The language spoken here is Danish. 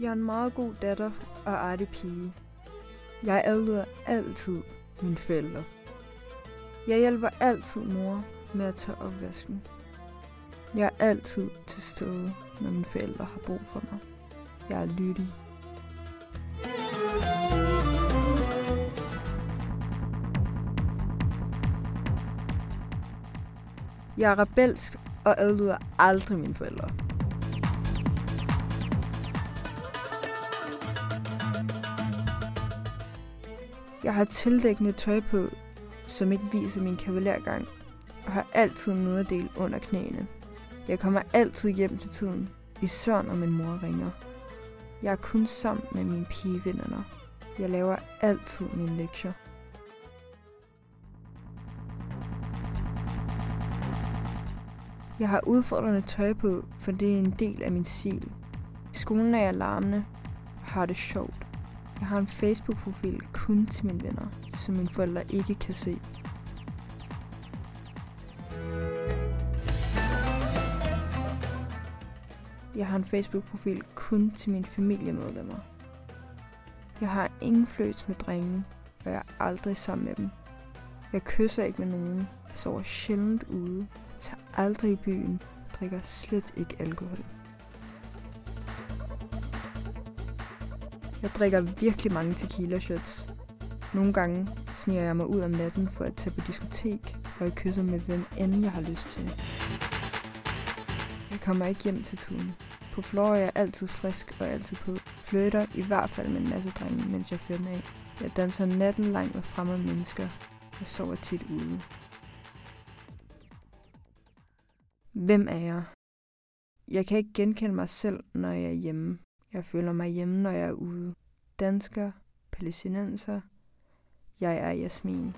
Jeg er en meget god datter og artig pige. Jeg adlyder altid mine forældre. Jeg hjælper altid mor med at tage opvasken. Jeg er altid til stede, når mine forældre har brug for mig. Jeg er lydig. Jeg er rebelsk og adlyder aldrig mine forældre. Jeg har tildækkende tøj på, som ikke viser min kavalergang, og har altid nederdel under knæene. Jeg kommer altid hjem til tiden, især når min mor ringer. Jeg er kun sammen med mine pigevinderne. Jeg laver altid mine lektier. Jeg har udfordrende tøj på, for det er en del af min sil. I skolen er jeg larmende og har det sjovt. Jeg har en Facebook-profil kun til mine venner, som mine forældre ikke kan se. Jeg har en Facebook-profil kun til mine familiemedlemmer. Jeg har ingen fløjt med drenge, og jeg er aldrig sammen med dem. Jeg kysser ikke med nogen, sover sjældent ude, tager aldrig i byen, drikker slet ikke alkohol. Jeg drikker virkelig mange tequila shots. Nogle gange sniger jeg mig ud om natten for at tage på diskotek, og jeg kysser med hvem end jeg har lyst til. Jeg kommer ikke hjem til tiden. På floor er jeg altid frisk og altid på. Flytter i hvert fald med en masse drenge, mens jeg fyrer den af. Jeg danser natten lang med fremmede mennesker. Jeg sover tit ude. Hvem er jeg? Jeg kan ikke genkende mig selv, når jeg er hjemme. Jeg føler mig hjemme, når jeg er ude. Dansker, palæstinenser. Jeg er Jasmin.